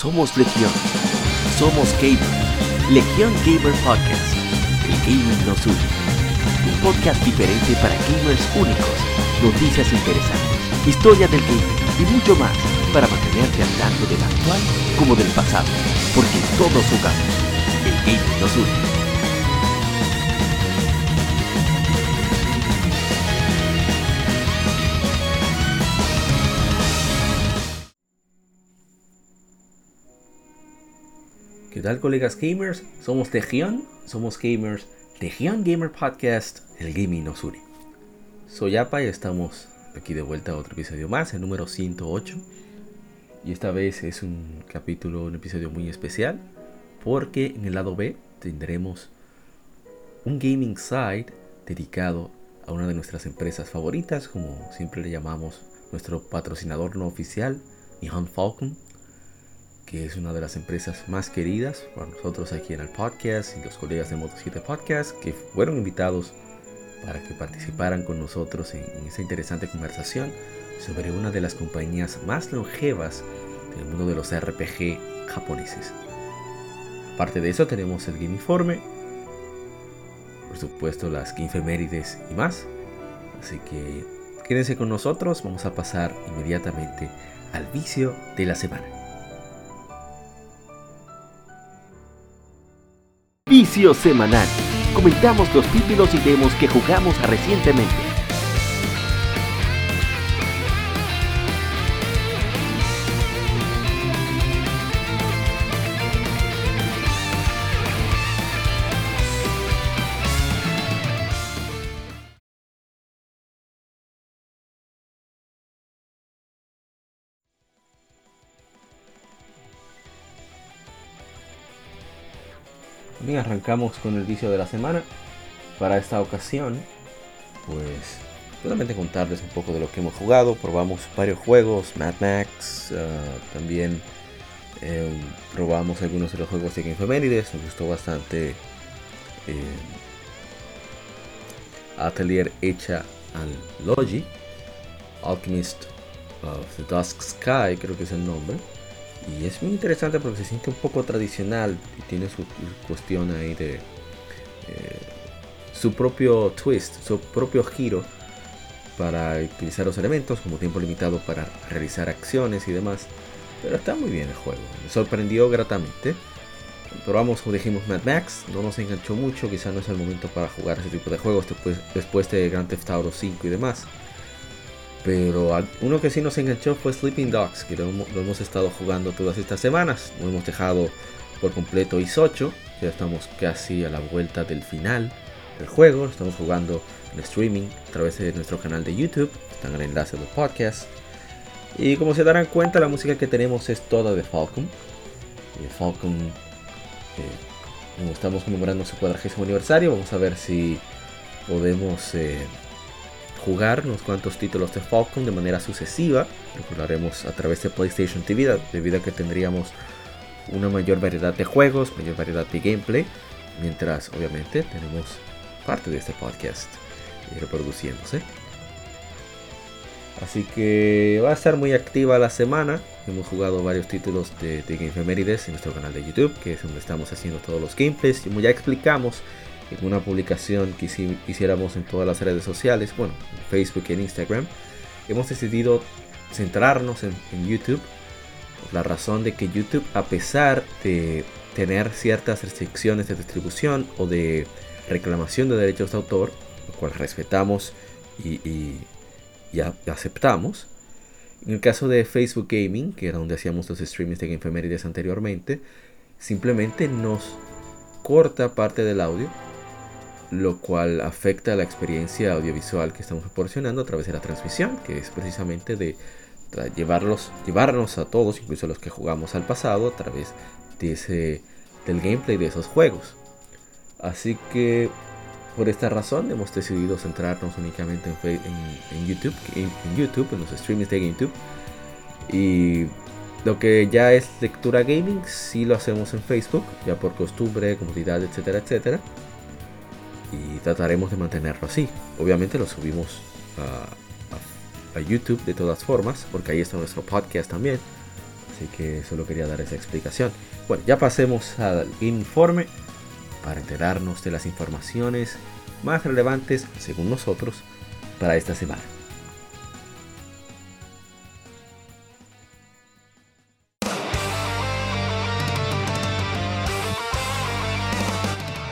Somos Legión. Somos Gamer. Legión Gamer Podcast. El gaming nos une. Un podcast diferente para gamers únicos. Noticias interesantes. Historia del gaming y mucho más para mantenerte al tanto del actual como del pasado. Porque todos jugamos. El gaming nos une. ¿Qué tal colegas gamers? Somos Tejion, somos gamers, Tejion Gamer Podcast, el gaming nos une. Soy Apa y estamos aquí de vuelta a otro episodio más, el número 108. Y esta vez es un capítulo, un episodio muy especial, porque en el lado B tendremos un gaming site dedicado a una de nuestras empresas favoritas, como siempre le llamamos nuestro patrocinador no oficial, Nihon Falcon que es una de las empresas más queridas por nosotros aquí en el podcast y los colegas de Moto 7 Podcast que fueron invitados para que participaran con nosotros en, esta interesante conversación sobre una de las compañías más longevas del mundo de los RPG japoneses. Aparte de eso tenemos el Game Informe, por supuesto las Gamefemérides y más. Así que quédense con nosotros, vamos a pasar inmediatamente al vicio de la semana. Vicio Semanal. Comentamos los títulos y demos que jugamos recientemente. Bien, arrancamos con el vicio de la semana. Para esta ocasión, pues solamente contarles un poco de lo que hemos jugado. Probamos varios juegos, Mad Max, ah, también em, probamos algunos de los juegos de Gamefemérides. Nos gustó bastante em, Atelier hecha al Logi, Alchemist of the Dusk Sky, creo que es el nombre. Y es muy interesante porque se siente un poco tradicional y tiene su, cuestión ahí de eh, su propio twist, su propio giro para utilizar los elementos como tiempo limitado para realizar acciones y demás. Pero está muy bien el juego, me sorprendió gratamente. Probamos, como dijimos, Mad Max, no nos enganchó mucho, quizá no es el momento para jugar ese tipo de juegos después, después de Grand Theft Auto 5 y demás. Pero uno que sí nos enganchó fue Sleeping Dogs, que lo, hemos estado jugando todas estas semanas. Lo hemos dejado por completo IS 8. Ya estamos casi a la vuelta del final del juego. Estamos jugando en streaming a través de nuestro canal de YouTube. Están en el enlace del podcast. Y como se darán cuenta, la música que tenemos es toda de Falcon. Falcon, eh, como estamos conmemorando su cuadragésimo aniversario, vamos a ver si podemos eh, jugar unos cuantos títulos de Falcon de manera sucesiva. Lo haremos a través de PlayStation TV, debido a que tendríamos una mayor variedad de juegos, mayor variedad de gameplay, mientras obviamente tenemos parte de este podcast reproduciéndose. Así que va a estar muy activa la semana. Hemos jugado varios títulos de, de Game en nuestro canal de YouTube, que es donde estamos haciendo todos los gameplays. Como ya explicamos, en una publicación que hiciéramos en todas las redes sociales, bueno, en Facebook y en Instagram, hemos decidido centrarnos en, YouTube. La razón de que YouTube, a pesar de tener ciertas restricciones de distribución o de reclamación de derechos de autor, lo cual respetamos y, aceptamos. En el caso de Facebook Gaming, que era donde hacíamos los streamings de Gamefemérides anteriormente, simplemente nos corta parte del audio lo cual afecta la experiencia audiovisual que estamos proporcionando a través de la transmisión, que es precisamente de llevarlos, llevarnos a todos, incluso a los que jugamos al pasado, a través de ese, del gameplay de esos juegos. Así que por esta razón hemos decidido centrarnos únicamente en, YouTube, en, los streamings de YouTube. Y lo que ya es lectura gaming, sí lo hacemos en Facebook, ya por costumbre, comodidad, etcétera, etcétera y trataremos de mantenerlo así. Obviamente lo subimos a, YouTube de todas formas, porque ahí está nuestro podcast también. Así que solo quería dar esa explicación. Bueno, ya pasemos al informe para enterarnos de las informaciones más relevantes, según nosotros, para esta semana.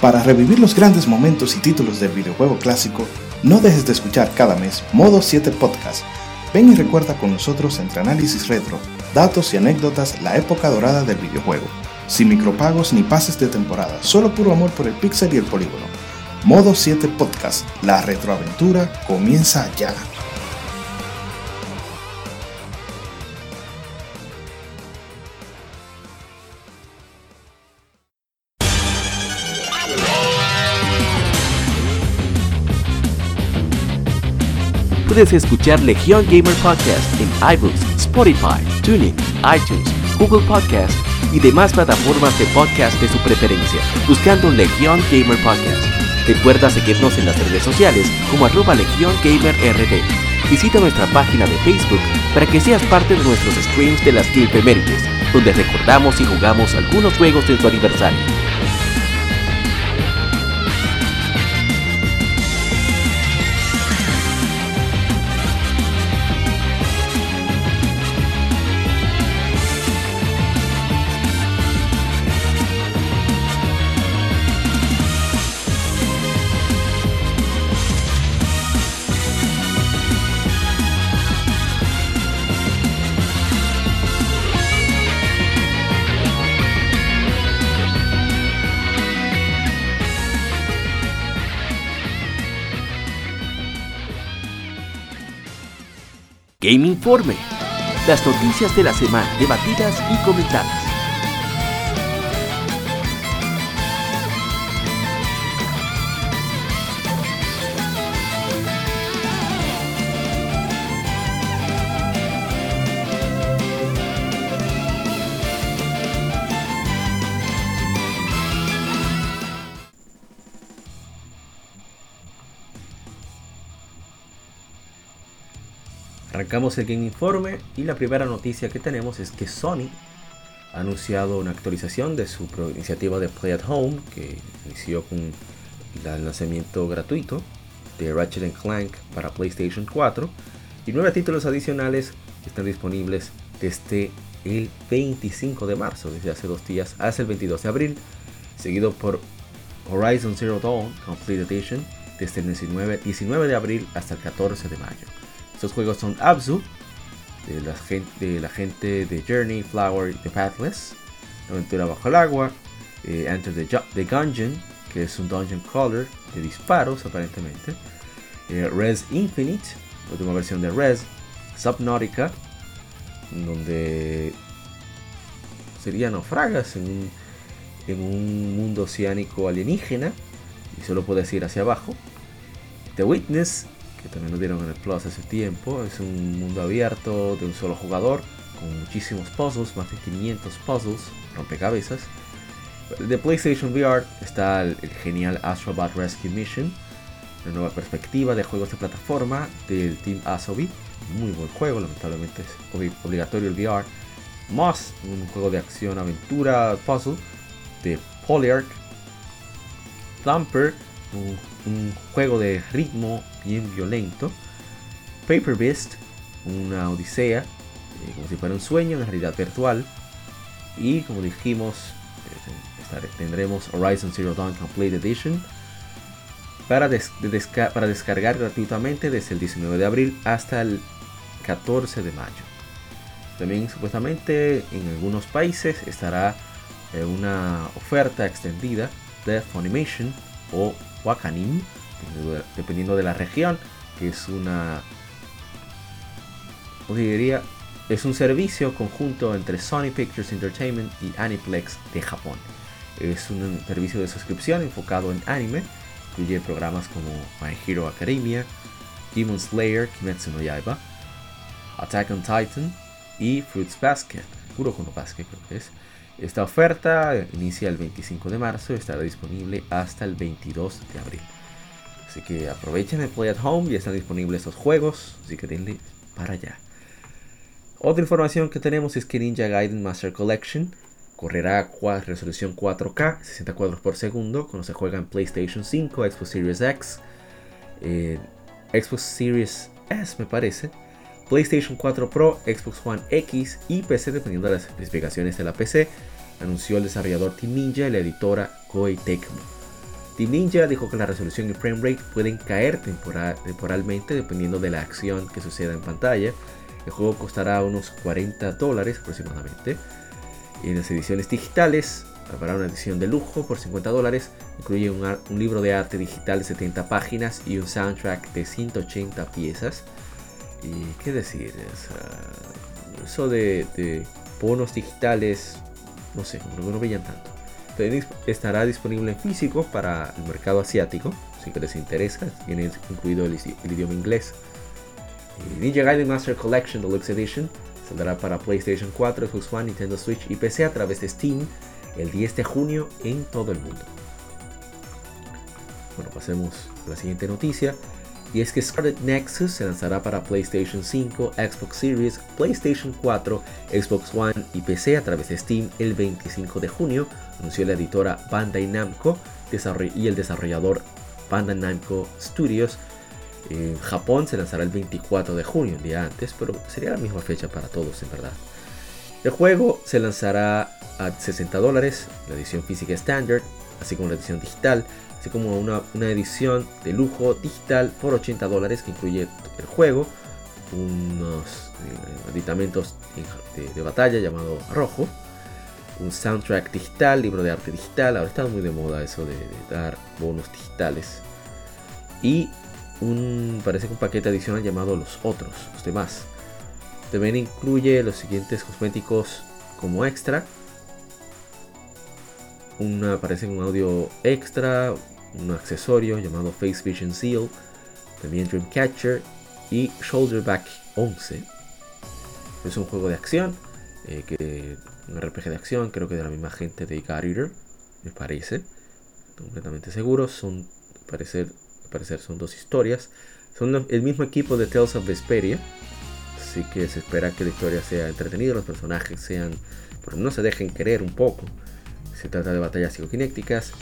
Para revivir los grandes momentos y títulos del videojuego clásico, no dejes de escuchar cada mes Modo 7 Podcast. Ven y recuerda con nosotros entre análisis retro, datos y anécdotas la época dorada del videojuego. Sin micropagos ni pases de temporada, solo puro amor por el pixel y el polígono. Modo 7 Podcast, la retroaventura comienza ya. Puedes escuchar Legion Gamer Podcast en iBooks, Spotify, TuneIn, iTunes, Google Podcast y demás plataformas de podcast de su preferencia, buscando Legion Gamer Podcast. Recuerda seguirnos en las redes sociales como arroba RD. Visita nuestra página de Facebook para que seas parte de nuestros streams de las Kilpemérides, donde recordamos y jugamos algunos juegos de tu aniversario. Game Informe. Las noticias de la semana debatidas y comentadas. Arrancamos el Game Informe y la primera noticia que tenemos es que Sony ha anunciado una actualización de su iniciativa de Play at Home que inició con el lanzamiento gratuito de Ratchet Clank para PlayStation 4 y nueve títulos adicionales están disponibles desde el 25 de marzo, desde hace dos días hasta el 22 de abril, seguido por Horizon Zero Dawn Complete Edition desde el 19, 19 de abril hasta el 14 de mayo. Estos juegos son Abzu, de la, gente, de la gente de Journey, Flower The Pathless, Aventura Bajo el Agua, eh, Enter the, Gungeon, que es un dungeon crawler de disparos aparentemente, eh, Res Infinite, última versión de Res, Subnautica, donde serían naufragas en un, en un mundo oceánico alienígena y solo puedes ir hacia abajo. The Witness, también lo dieron en el Plus hace tiempo. Es un mundo abierto de un solo jugador, con muchísimos puzzles, más de 500 puzzles, rompecabezas. De PlayStation VR está el, genial Astrobot Rescue Mission, una nueva perspectiva de juegos de plataforma del Team Asobi. Muy buen juego, lamentablemente es obligatorio el VR. Moss, un juego de acción, aventura, puzzle de Polyarch. Thumper, un un juego de ritmo bien violento. Paper Beast, una odisea, eh, como si fuera un sueño en realidad virtual. Y como dijimos, eh, tendremos Horizon Zero Dawn Complete Edition para, para descargar gratuitamente desde el 19 de abril hasta el 14 de mayo. También supuestamente en algunos países estará eh, una oferta extendida de Funimation o Wakanim, dependiendo de la región, que es una, diría, es un servicio conjunto entre Sony Pictures Entertainment y Aniplex de Japón. Es un servicio de suscripción enfocado en anime, incluye programas como My Hero Academia, Demon Slayer, Kimetsu no Yaiba, Attack on Titan y Fruits Basket, puro no Basket creo que es. Esta oferta inicia el 25 de marzo y estará disponible hasta el 22 de abril. Así que aprovechen el Play at Home, ya están disponibles estos juegos, así que denle para allá. Otra información que tenemos es que Ninja Gaiden Master Collection correrá a resolución 4K, 60 cuadros por segundo, cuando se juega en PlayStation 5, Xbox Series X, eh, Xbox Series S me parece, PlayStation 4 Pro, Xbox One X y PC dependiendo de las especificaciones de la PC, anunció el desarrollador Team Ninja y la editora Koei Tecmo. Team Ninja dijo que la resolución y frame rate pueden caer temporalmente dependiendo de la acción que suceda en pantalla. El juego costará unos 40 dólares aproximadamente. Y en las ediciones digitales, para una edición de lujo por 50 dólares, incluye un, libro de arte digital de 70 páginas y un soundtrack de 180 piezas. Y qué decir, eso de, de bonos digitales, no sé, no, no brillan tanto. Estará disponible en físico para el mercado asiático, si que les interesa, tiene incluido el, idioma inglés. Ninja Gaiden Master Collection Deluxe Edition saldrá para PlayStation 4, Xbox One, Nintendo Switch y PC a través de Steam el 10 de junio en todo el mundo. Bueno, pasemos a la siguiente noticia. Y es que Scarlet Nexus se lanzará para PlayStation 5, Xbox Series, PlayStation 4, Xbox One y PC a través de Steam el 25 de junio, anunció la editora Bandai Namco y el desarrollador Bandai Namco Studios. En Japón se lanzará el 24 de junio, un día antes, pero sería la misma fecha para todos en verdad. El juego se lanzará a 60 dólares, la edición física standard, así como la edición digital así como una, edición de lujo digital por 80 dólares que incluye el juego, unos eh, aditamentos de, batalla llamado rojo, un soundtrack digital, libro de arte digital, ahora está muy de moda eso de, dar bonos digitales, y un, parece que un paquete adicional llamado los otros, los demás. También incluye los siguientes cosméticos como extra, una, aparece un audio extra, un accesorio llamado Face Vision Seal, también Dreamcatcher y Shoulderback 11. Es un juego de acción, eh, que, un RPG de acción, creo que de la misma gente de God Eater, me parece. Completamente seguro, son, parecer, parecer son dos historias. Son el mismo equipo de Tales of Vesperia, así que se espera que la historia sea entretenida, los personajes sean, pero no se dejen querer un poco. Se trata de batallas psicoquinéticas.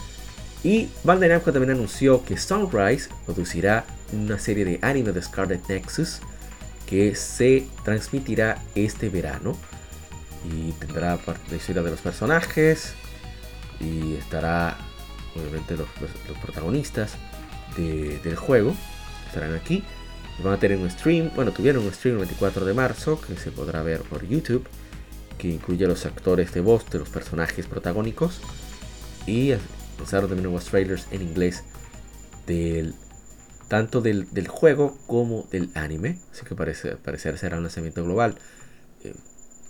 Y Bandai Namco también anunció que Sunrise producirá una serie de anime de Scarlet Nexus que se transmitirá este verano. Y tendrá la historia de los personajes. Y estará, obviamente, los, protagonistas del juego. Estarán aquí. Van a tener un stream. Bueno, tuvieron un stream el 24 de marzo que se podrá ver por YouTube que incluye los actores de voz de los personajes protagónicos y lanzaron también nuevos trailers en inglés del tanto del, juego como del anime, así que parece parecer será un lanzamiento global. Eh,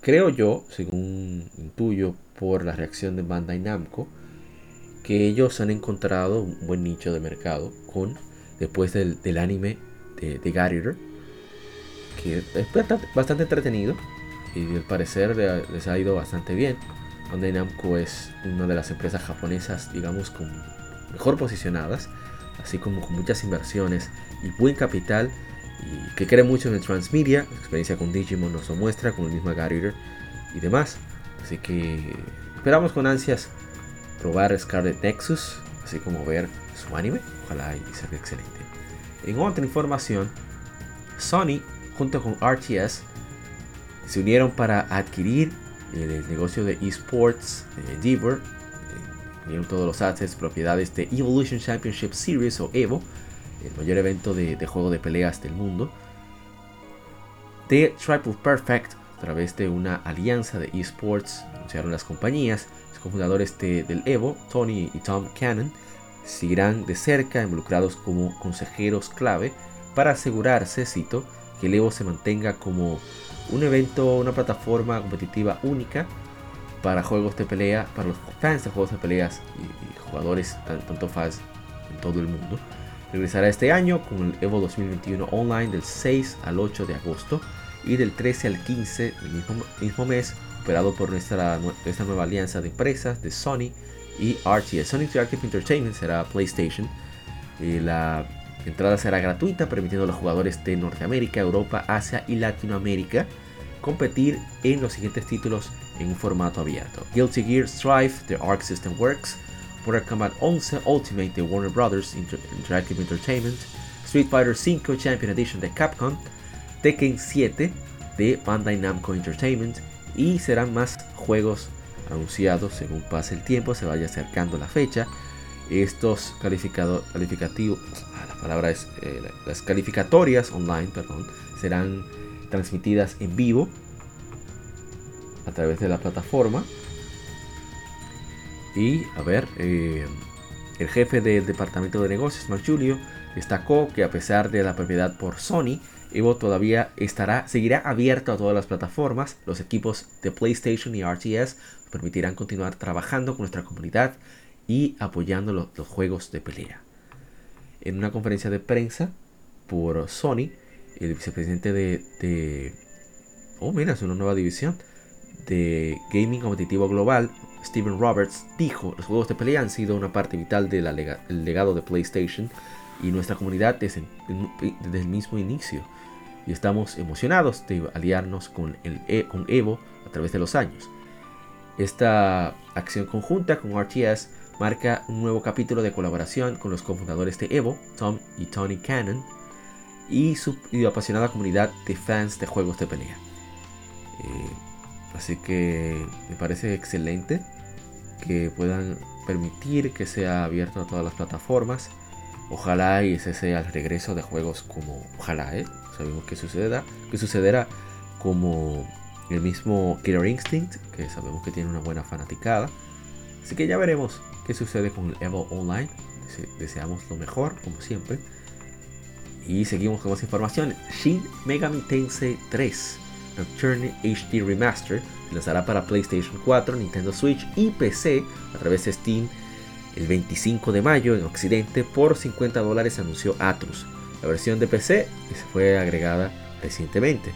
creo yo, según intuyo por la reacción de Bandai Namco, que ellos han encontrado un buen nicho de mercado con después del, anime de, de que es bastante entretenido y al parecer les ha ido bastante bien. Bandai Namco es una de las empresas japonesas, digamos, con mejor posicionadas, así como con muchas inversiones y buen capital, y que cree mucho en el transmedia. La experiencia con Digimon nos lo muestra, con el mismo Garrier y demás. Así que esperamos con ansias probar Scarlet Nexus, así como ver su anime. Ojalá y sea excelente. En otra información, Sony junto con RTS se unieron para adquirir el negocio de esports de Divor. Eh, todos los assets, propiedades de Evolution Championship Series o Evo, el mayor evento de, juego de peleas del mundo. De Triple Perfect, a través de una alianza de esports, anunciaron las compañías. Los cofundadores del Evo, Tony y Tom Cannon, seguirán de cerca involucrados como consejeros clave para asegurarse, cito, que el Evo se mantenga como un evento, una plataforma competitiva única para juegos de pelea, para los fans de juegos de peleas y, jugadores, tanto fans en todo el mundo. Regresará este año con el Evo 2021 online del 6 al 8 de agosto y del 13 al 15 del mismo, mismo mes, operado por nuestra, nueva alianza de empresas de Sony y RTS. Sony Interactive Entertainment será PlayStation y la la entrada será gratuita, permitiendo a los jugadores de Norteamérica, Europa, Asia y Latinoamérica competir en los siguientes títulos en un formato abierto. Guilty Gear Strive The Arc System Works, Mortal Kombat 11 Ultimate de Warner Brothers Interactive Entertainment, Street Fighter V Champion Edition de Capcom, Tekken 7 de Bandai Namco Entertainment y serán más juegos anunciados según pase el tiempo, se vaya acercando la fecha. Estos calificativos, ah, la palabra es, eh, las calificatorias online, perdón, serán transmitidas en vivo a través de la plataforma. Y a ver, eh, el jefe del departamento de negocios, Mark Julio, destacó que a pesar de la propiedad por Sony, Evo todavía estará, seguirá abierto a todas las plataformas. Los equipos de PlayStation y RTS permitirán continuar trabajando con nuestra comunidad y apoyando los, juegos de pelea. En una conferencia de prensa por Sony, el vicepresidente de, de oh una nueva división de gaming competitivo global, Steven Roberts, dijo, los juegos de pelea han sido una parte vital del legado de PlayStation y nuestra comunidad desde, desde, el mismo inicio. Y estamos emocionados de aliarnos con, el, e, con Evo a través de los años. Esta acción conjunta con RTS marca un nuevo capítulo de colaboración con los cofundadores de Evo, Tom y Tony Cannon, y su apasionada comunidad de fans de juegos de pelea. Eh, así que me parece excelente que puedan permitir que sea abierto a todas las plataformas. Ojalá y ese sea el regreso de juegos como, ojalá, ¿eh? sabemos que sucederá, que sucederá como el mismo Killer Instinct, que sabemos que tiene una buena fanaticada. Así que ya veremos qué sucede con el Evo Online. Deseamos lo mejor, como siempre. Y seguimos con más información. Shin Megami Tensei 3 Nocturne HD Remaster lanzará para PlayStation 4, Nintendo Switch y PC a través de Steam el 25 de mayo en Occidente por 50 dólares anunció Atrus. La versión de PC fue agregada recientemente.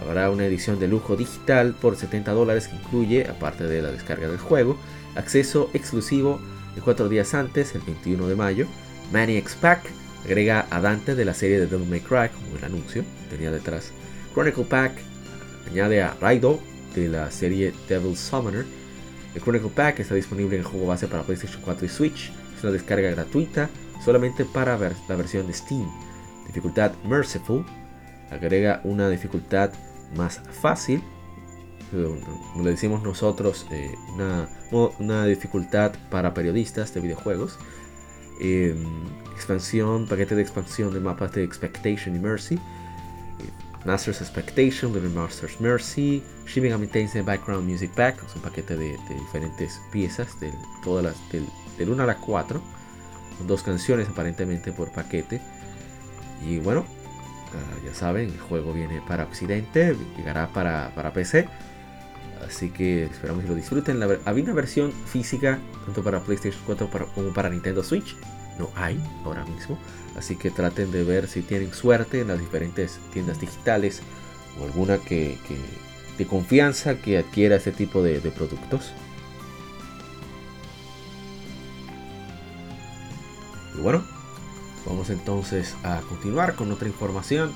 Habrá una edición de lujo digital por 70 dólares que incluye, aparte de la descarga del juego, acceso exclusivo de 4 días antes, el 21 de mayo, Maniacs Pack, agrega a Dante de la serie de Devil May Cry, como el anuncio tenía detrás, Chronicle Pack, añade a Raido de la serie Devil Summoner, el Chronicle Pack está disponible en juego base para PlayStation 4 y Switch, es una descarga gratuita solamente para la versión de Steam. Dificultad Merciful, agrega una dificultad más fácil, como le decimos nosotros, eh, una, dificultad para periodistas de videojuegos. Em, expansión, paquete de expansión de mapas de Expectation y Mercy. Masters Expectation, Little Masters Mercy, Shipping and Maintenance Background Music Pack, es un paquete de, diferentes piezas, de, todas las, del, del 1 a la 4, dos canciones aparentemente por paquete. Y bueno, Ah, ya saben, el juego viene para Occidente, llegará para, PC. Así que esperamos que lo disfruten. había una versión física tanto para PlayStation 4 como para Nintendo Switch. No hay ahora mismo. Así que traten de ver si tienen suerte en las diferentes tiendas digitales o alguna que, de confianza que adquiera este tipo de productos. Y bueno, Vamos entonces a continuar con otra información.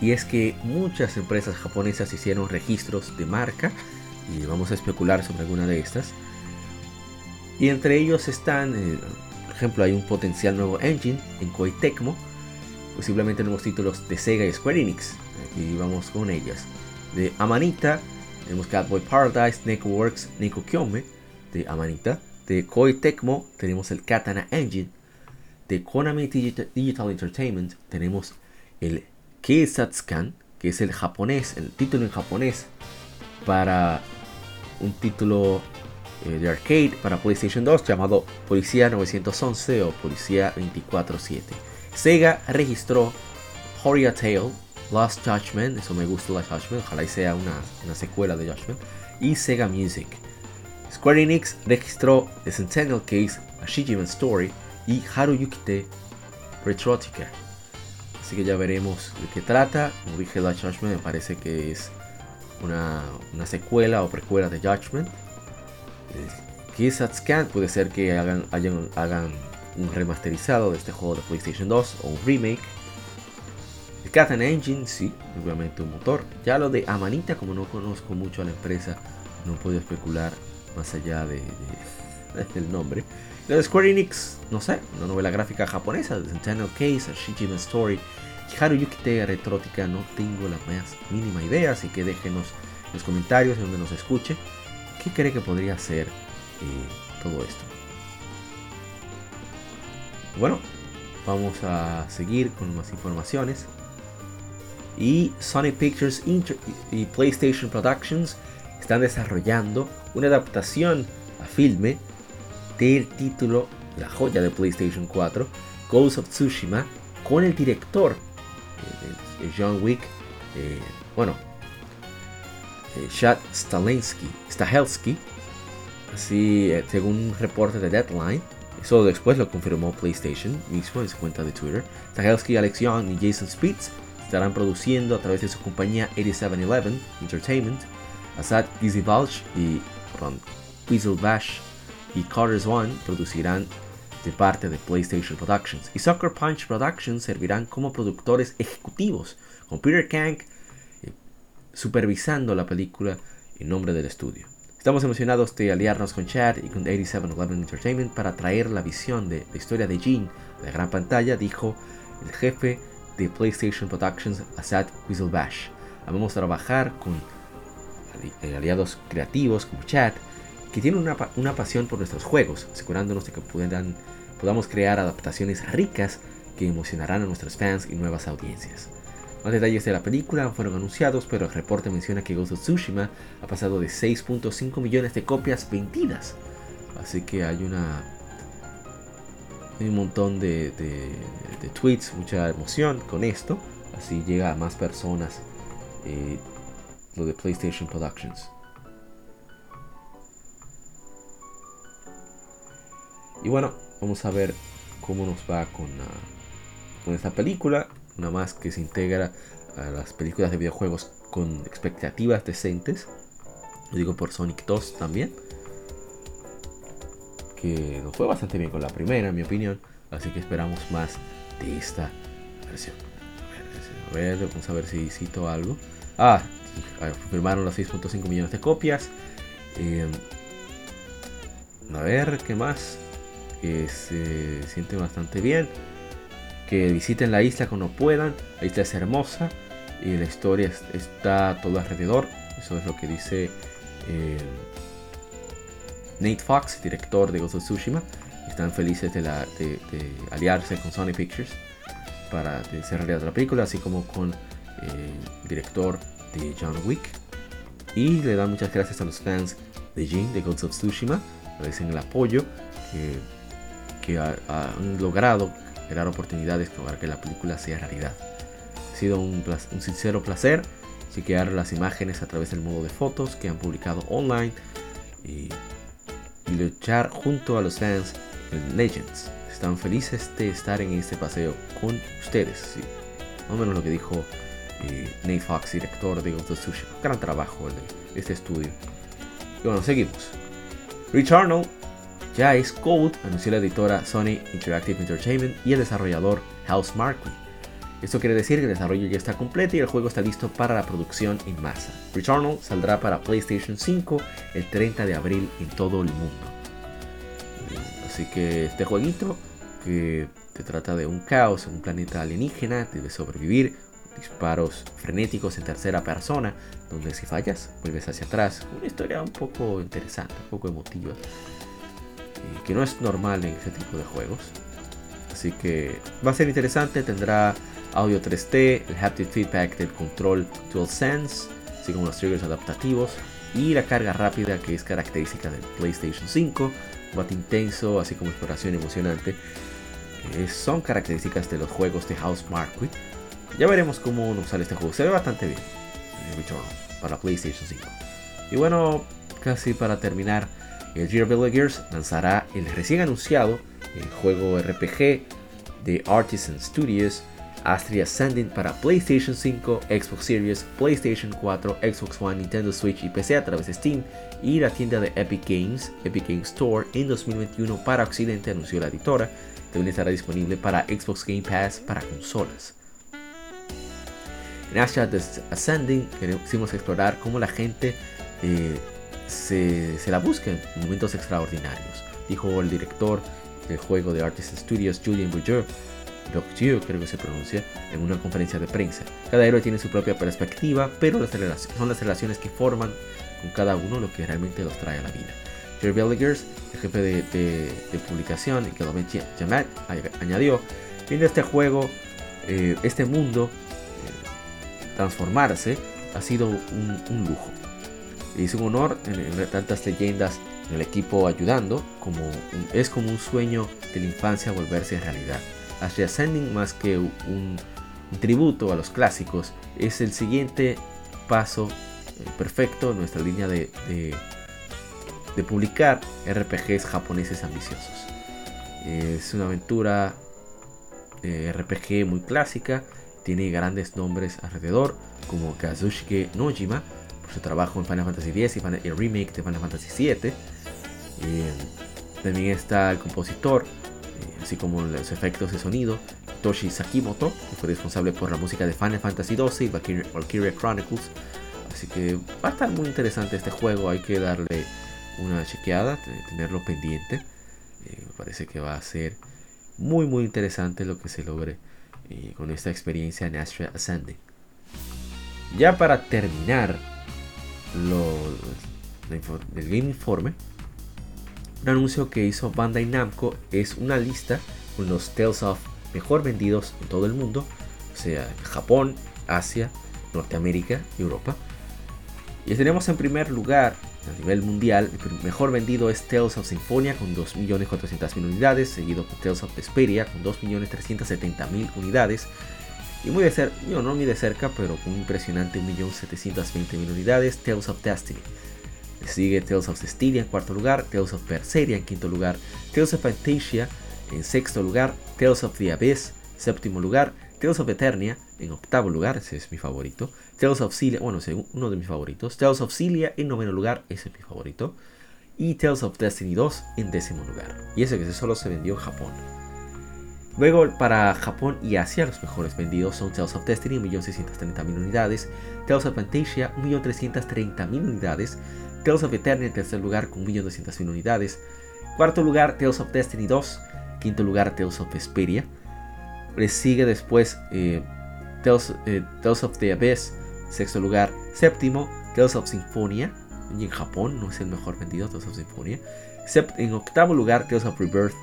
Y es que muchas empresas japonesas hicieron registros de marca. Y vamos a especular sobre alguna de estas. Y entre ellos están, eh, ejemplo, hay un potencial nuevo engine en Koei Tecmo. Posiblemente nuevos títulos de Sega y Square Enix. Y vamos con ellas. De Amanita tenemos Catboy Paradise, Neko Works, Neko Kyome de Amanita. De Koei Tecmo tenemos el Katana Engine de Konami Digital Entertainment tenemos el Keisatsukan, que es el japonés, el título en japonés para un título eh, de arcade para PlayStation 2 llamado Policía 911 o Policía 24-7. Sega registró Horia Tale, Lost Judgment, eso me gusta Lost Judgment, ojalá sea una, una secuela de Judgment, y Sega Music. Square Enix registró The Centennial Case, A Shijiman Story, y Haruyukite Retrotica. Así que ya veremos de qué trata. Como dije, la Judgment me parece que es una, secuela o precuela de Judgment. Kiss Scan puede ser que hagan, hagan un remasterizado de este juego de PlayStation 2 o un remake. The Katan Engine, sí, obviamente un motor. Ya lo de Amanita, como no conozco mucho a la empresa, no puedo especular más allá de, del nombre. Lo de Square Enix, no sé, una novela gráfica japonesa, The Centennial Case, Shijima Story, Haruyuki Te Retrótica, no tengo la más mínima idea, así que déjenos en los comentarios en donde nos escuche qué cree que podría ser eh, todo esto. Bueno, vamos a seguir con más informaciones. Y Sony Pictures y PlayStation Productions están desarrollando una adaptación a filme del título La joya de PlayStation 4, Ghost of Tsushima, con el director eh, John Wick, eh, bueno, eh, Chad Stahelski, Stahelski, así según un reporte de Deadline. Eso después lo confirmó PlayStation mismo en su cuenta de Twitter. Stahelski, Alex Young y Jason Spitz estarán produciendo a través de su compañía 8711 Entertainment. Asad Gizivalch y Weasel Bash y Carter's One producirán de parte de PlayStation Productions. Y Sucker Punch Productions servirán como productores ejecutivos, con Peter Kang eh, supervisando la película en nombre del estudio. Estamos emocionados de aliarnos con Chad y con 8711 Entertainment para traer la visión de la historia de Jean a la gran pantalla, dijo el jefe de PlayStation Productions, Asad Wieselbash. Vamos a trabajar con eh, aliados creativos como Chad, que tienen una, pasión por nuestros juegos, asegurándonos de que puedan, podamos crear adaptaciones ricas que emocionarán a nuestros fans y nuevas audiencias. Más detalles de la película fueron anunciados, pero el reporte menciona que Ghost of Tsushima ha pasado de 6.5 millones de copias vendidas. Así que hay una hay un montón de, tweets, mucha emoción con esto. Así llega a más personas eh, lo de PlayStation Productions. Y bueno, vamos a ver cómo nos va con, con esta película. Una más que se integra a las películas de videojuegos con expectativas decentes. Lo digo por Sonic 2 también que nos fue bastante bien con la primera, en mi opinión. Así que esperamos más de esta versión. A ver, vamos a ver si cito algo. Ah, firmaron los 6.5 millones de copias. Em, a ver, ¿qué más? Que se siente bastante bien. Que visiten la isla cuando puedan. La isla es hermosa. Y la historia está todo alrededor. Eso es lo que dice em, Nate Fox, director de Ghost of Tsushima, están felices de, aliarse con Sony Pictures para hacer realidad la película, así como con el eh, director de John Wick. Y le dan muchas gracias a los fans de Jin de Ghost of Tsushima, agradecen el apoyo que, han logrado crear oportunidades para que la película sea realidad. Ha sido un, un sincero placer chequear las imágenes a través del modo de fotos que han publicado online. Y y luchar junto a los fans en Legends. Están felices de estar en este paseo con ustedes. Sí. Más o menos lo que dijo eh, Nate Fox, director de Ghost of Tsushima. Gran trabajo de este estudio. Y bueno, seguimos. Rich Arnold ya es Code, anunció la editora Sony Interactive Entertainment y el desarrollador House Marquee. Esto quiere decir que el desarrollo ya está completo y el juego está listo para la producción en masa. Returnal saldrá para PlayStation 5 el 30 de abril en todo el mundo. Así que este jueguito que te trata de un caos en un planeta alienígena, debes sobrevivir, disparos frenéticos en tercera persona, donde si fallas vuelves hacia atrás. Una historia un poco interesante, un poco emotiva, eh, que no es normal en este tipo de juegos. Así que va a ser interesante, tendrá audio 3D, el haptic feedback del control DualSense, así como los triggers adaptativos y la carga rápida que es característica del PlayStation 5, combate intenso, así como exploración emocionante, son características de los juegos de House Marquee. Ya veremos cómo nos sale este juego, se ve bastante bien para PlayStation 5. Y bueno, casi para terminar, el Gear Villagers lanzará el recién anunciado el juego RPG de Artisan Studios Astria Ascending para PlayStation 5, Xbox Series, PlayStation 4, Xbox One, Nintendo Switch y PC a través de Steam y la tienda de Epic Games, Epic Games Store en 2021 para Occidente, anunció la editora. También estará disponible para Xbox Game Pass para consolas. En Asha Ascending quisimos explorar cómo la gente eh, se, la busca en momentos extraordinarios, dijo el director del juego de Artist Studios, Julien Bourdieu, creo que se pronuncia, en una conferencia de prensa. Cada héroe tiene su propia perspectiva, pero son las relaciones que forman con cada uno lo que realmente los trae a la vida. Jerry Belligers, el jefe de, publicación, y que lo añadió, viendo este juego, eh, este mundo, eh, transformarse, ha sido un, lujo. Es un honor en, tantas leyendas en el equipo ayudando, como es como un sueño de la infancia volverse realidad. Ashley Ascending, más que un, tributo a los clásicos, es el siguiente paso eh, perfecto en nuestra línea de de publicar RPGs japoneses ambiciosos. Es una aventura de RPG muy clásica, tiene grandes nombres alrededor, como Kazushige Nojima, su trabajo en Final Fantasy X y el remake de Final Fantasy VII. Eh, también está el compositor, eh, así como los efectos de sonido, Toshi Sakimoto, que fue responsable por la música de Final Fantasy XII y Valkyria Chronicles. Así que va a estar muy interesante este juego, hay que darle una chequeada, tenerlo pendiente. Eh, me parece que va a ser muy muy interesante lo que se logre con esta experiencia en Astra Ascending. Ya para terminar lo, el Game Informe, un anuncio que hizo Bandai Namco es una lista con los Tales of mejor vendidos en todo el mundo, o sea, Japón, Asia, Norteamérica Europa. Y tenemos en primer lugar a nivel mundial, el mejor vendido es Tales of Symphonia con 2.400.000 unidades, seguido por Tales of Vesperia con 2.370.000 unidades. Y muy de cerca, no muy de cerca, pero con un impresionante 1.720.000 unidades, Tales of Destiny. sigue Tales of Cestilia en cuarto lugar, Tales of Berseria en quinto lugar, Tales of Fantasia en sexto lugar, Tales of the Abyss, séptimo lugar, Tales of Eternia en octavo lugar, ese es mi favorito. Tales of Cilia, bueno, uno de mis favoritos. Tales of Cilia en noveno lugar, ese es mi favorito. Y Tales of Destiny 2 en décimo lugar. Y ese que solo se vendió en Japón. Luego para Japón y Asia los mejores vendidos son Tales of Destiny 1.630.000 unidades, Tales of Fantasia 1.330.000 unidades, Tales of Eternia en tercer lugar con 1.200.000 unidades, cuarto lugar Tales of Destiny 2, quinto lugar Tales of Vesperia, le sigue después eh, eh, Tales, of the Abyss, sexto lugar. Séptimo, Tales of Symphonia. Y en Japón no es el mejor vendido, Tales of Symphonia. en octavo lugar, Tales of Rebirth.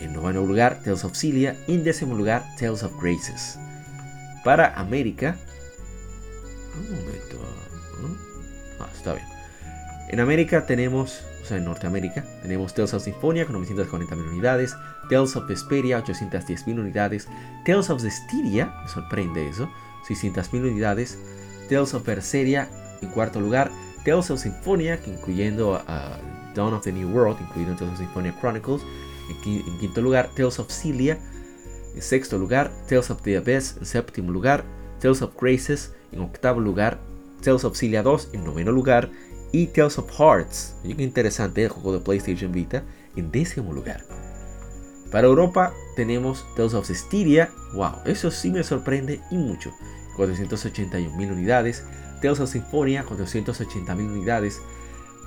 En noveno lugar, Tales of Cilia. Y en décimo lugar, Tales of Graces. Para América. Un momento. Ah, está bien. En América tenemos, o sea, en Norteamérica, tenemos Tales of Symphonia con 940.000 unidades, Tales of Vesperia 810.000 unidades, Tales of Zestiria, me sorprende eso, 600.000 unidades, Tales of Berseria en cuarto lugar, Tales of Symphonia, incluyendo a Dawn of the New World, incluyendo Tales of Symphonia Chronicles, en, quinto lugar, Tales of Cilia, en sexto lugar, Tales of the Abyss, en séptimo lugar, Tales of Graces, en octavo lugar, Tales of Cilia 2, en noveno lugar, y Tales of Hearts, muy interesante, el juego de PlayStation Vita, en décimo lugar. Para Europa tenemos Tales of Styria, wow, eso sí me sorprende y mucho, 481.000 unidades, Tales of Symphonia, 480.000 unidades,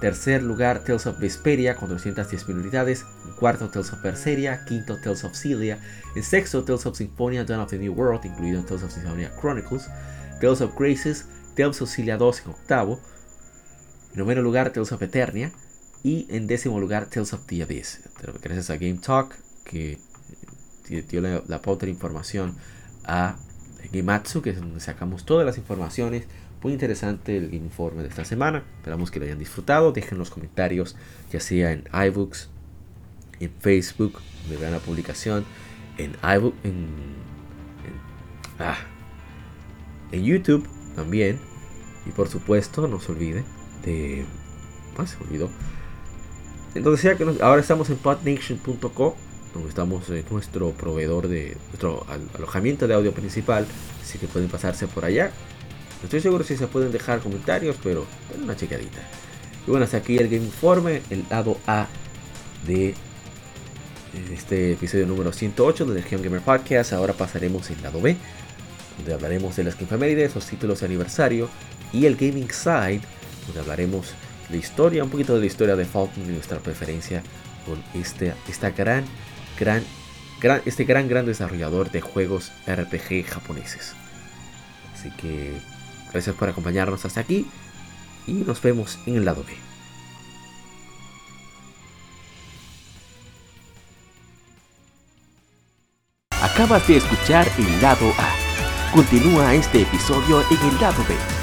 tercer lugar Tales of Vesperia, 410.000 unidades, cuarto Tales of Berseria, quinto Tales of Cilia, en sexto Tales of Symphonia, Dawn of the New World, incluido Tales of Symphonia Chronicles, Tales of Graces, Tales of Cilia 2 en octavo, en noveno lugar Tales of Eternia, y en décimo lugar Tales of the Abyss. Gracias a Game Talk que dio la, de información a Gematsu, que es donde sacamos todas las informaciones. Muy interesante el informe de esta semana. Esperamos que lo hayan disfrutado. Dejen los comentarios, ya sea en iBooks, en Facebook, donde vean la publicación, en iBook, en, ah, en, YouTube también. Y por supuesto, no se olvide de. Ah, se olvidó. Entonces, ya que ahora estamos en podnation.co donde estamos en nuestro proveedor de nuestro alojamiento de audio principal, así que pueden pasarse por allá. No estoy seguro si se pueden dejar comentarios, pero una checadita. Y bueno, hasta aquí el Game Informe, el lado A de este episodio número 108 de Legion Gamer Podcast. Ahora pasaremos al lado B, donde hablaremos de las efemérides, los títulos de aniversario, y el Gaming Side, donde hablaremos de historia, un poquito de la historia de Falcon y nuestra preferencia con este, esta gran, gran, gran, este gran, gran desarrollador de juegos RPG japoneses. Así que gracias por acompañarnos hasta aquí y nos vemos en el lado B. Acabas de escuchar el lado A. Continúa este episodio en el lado B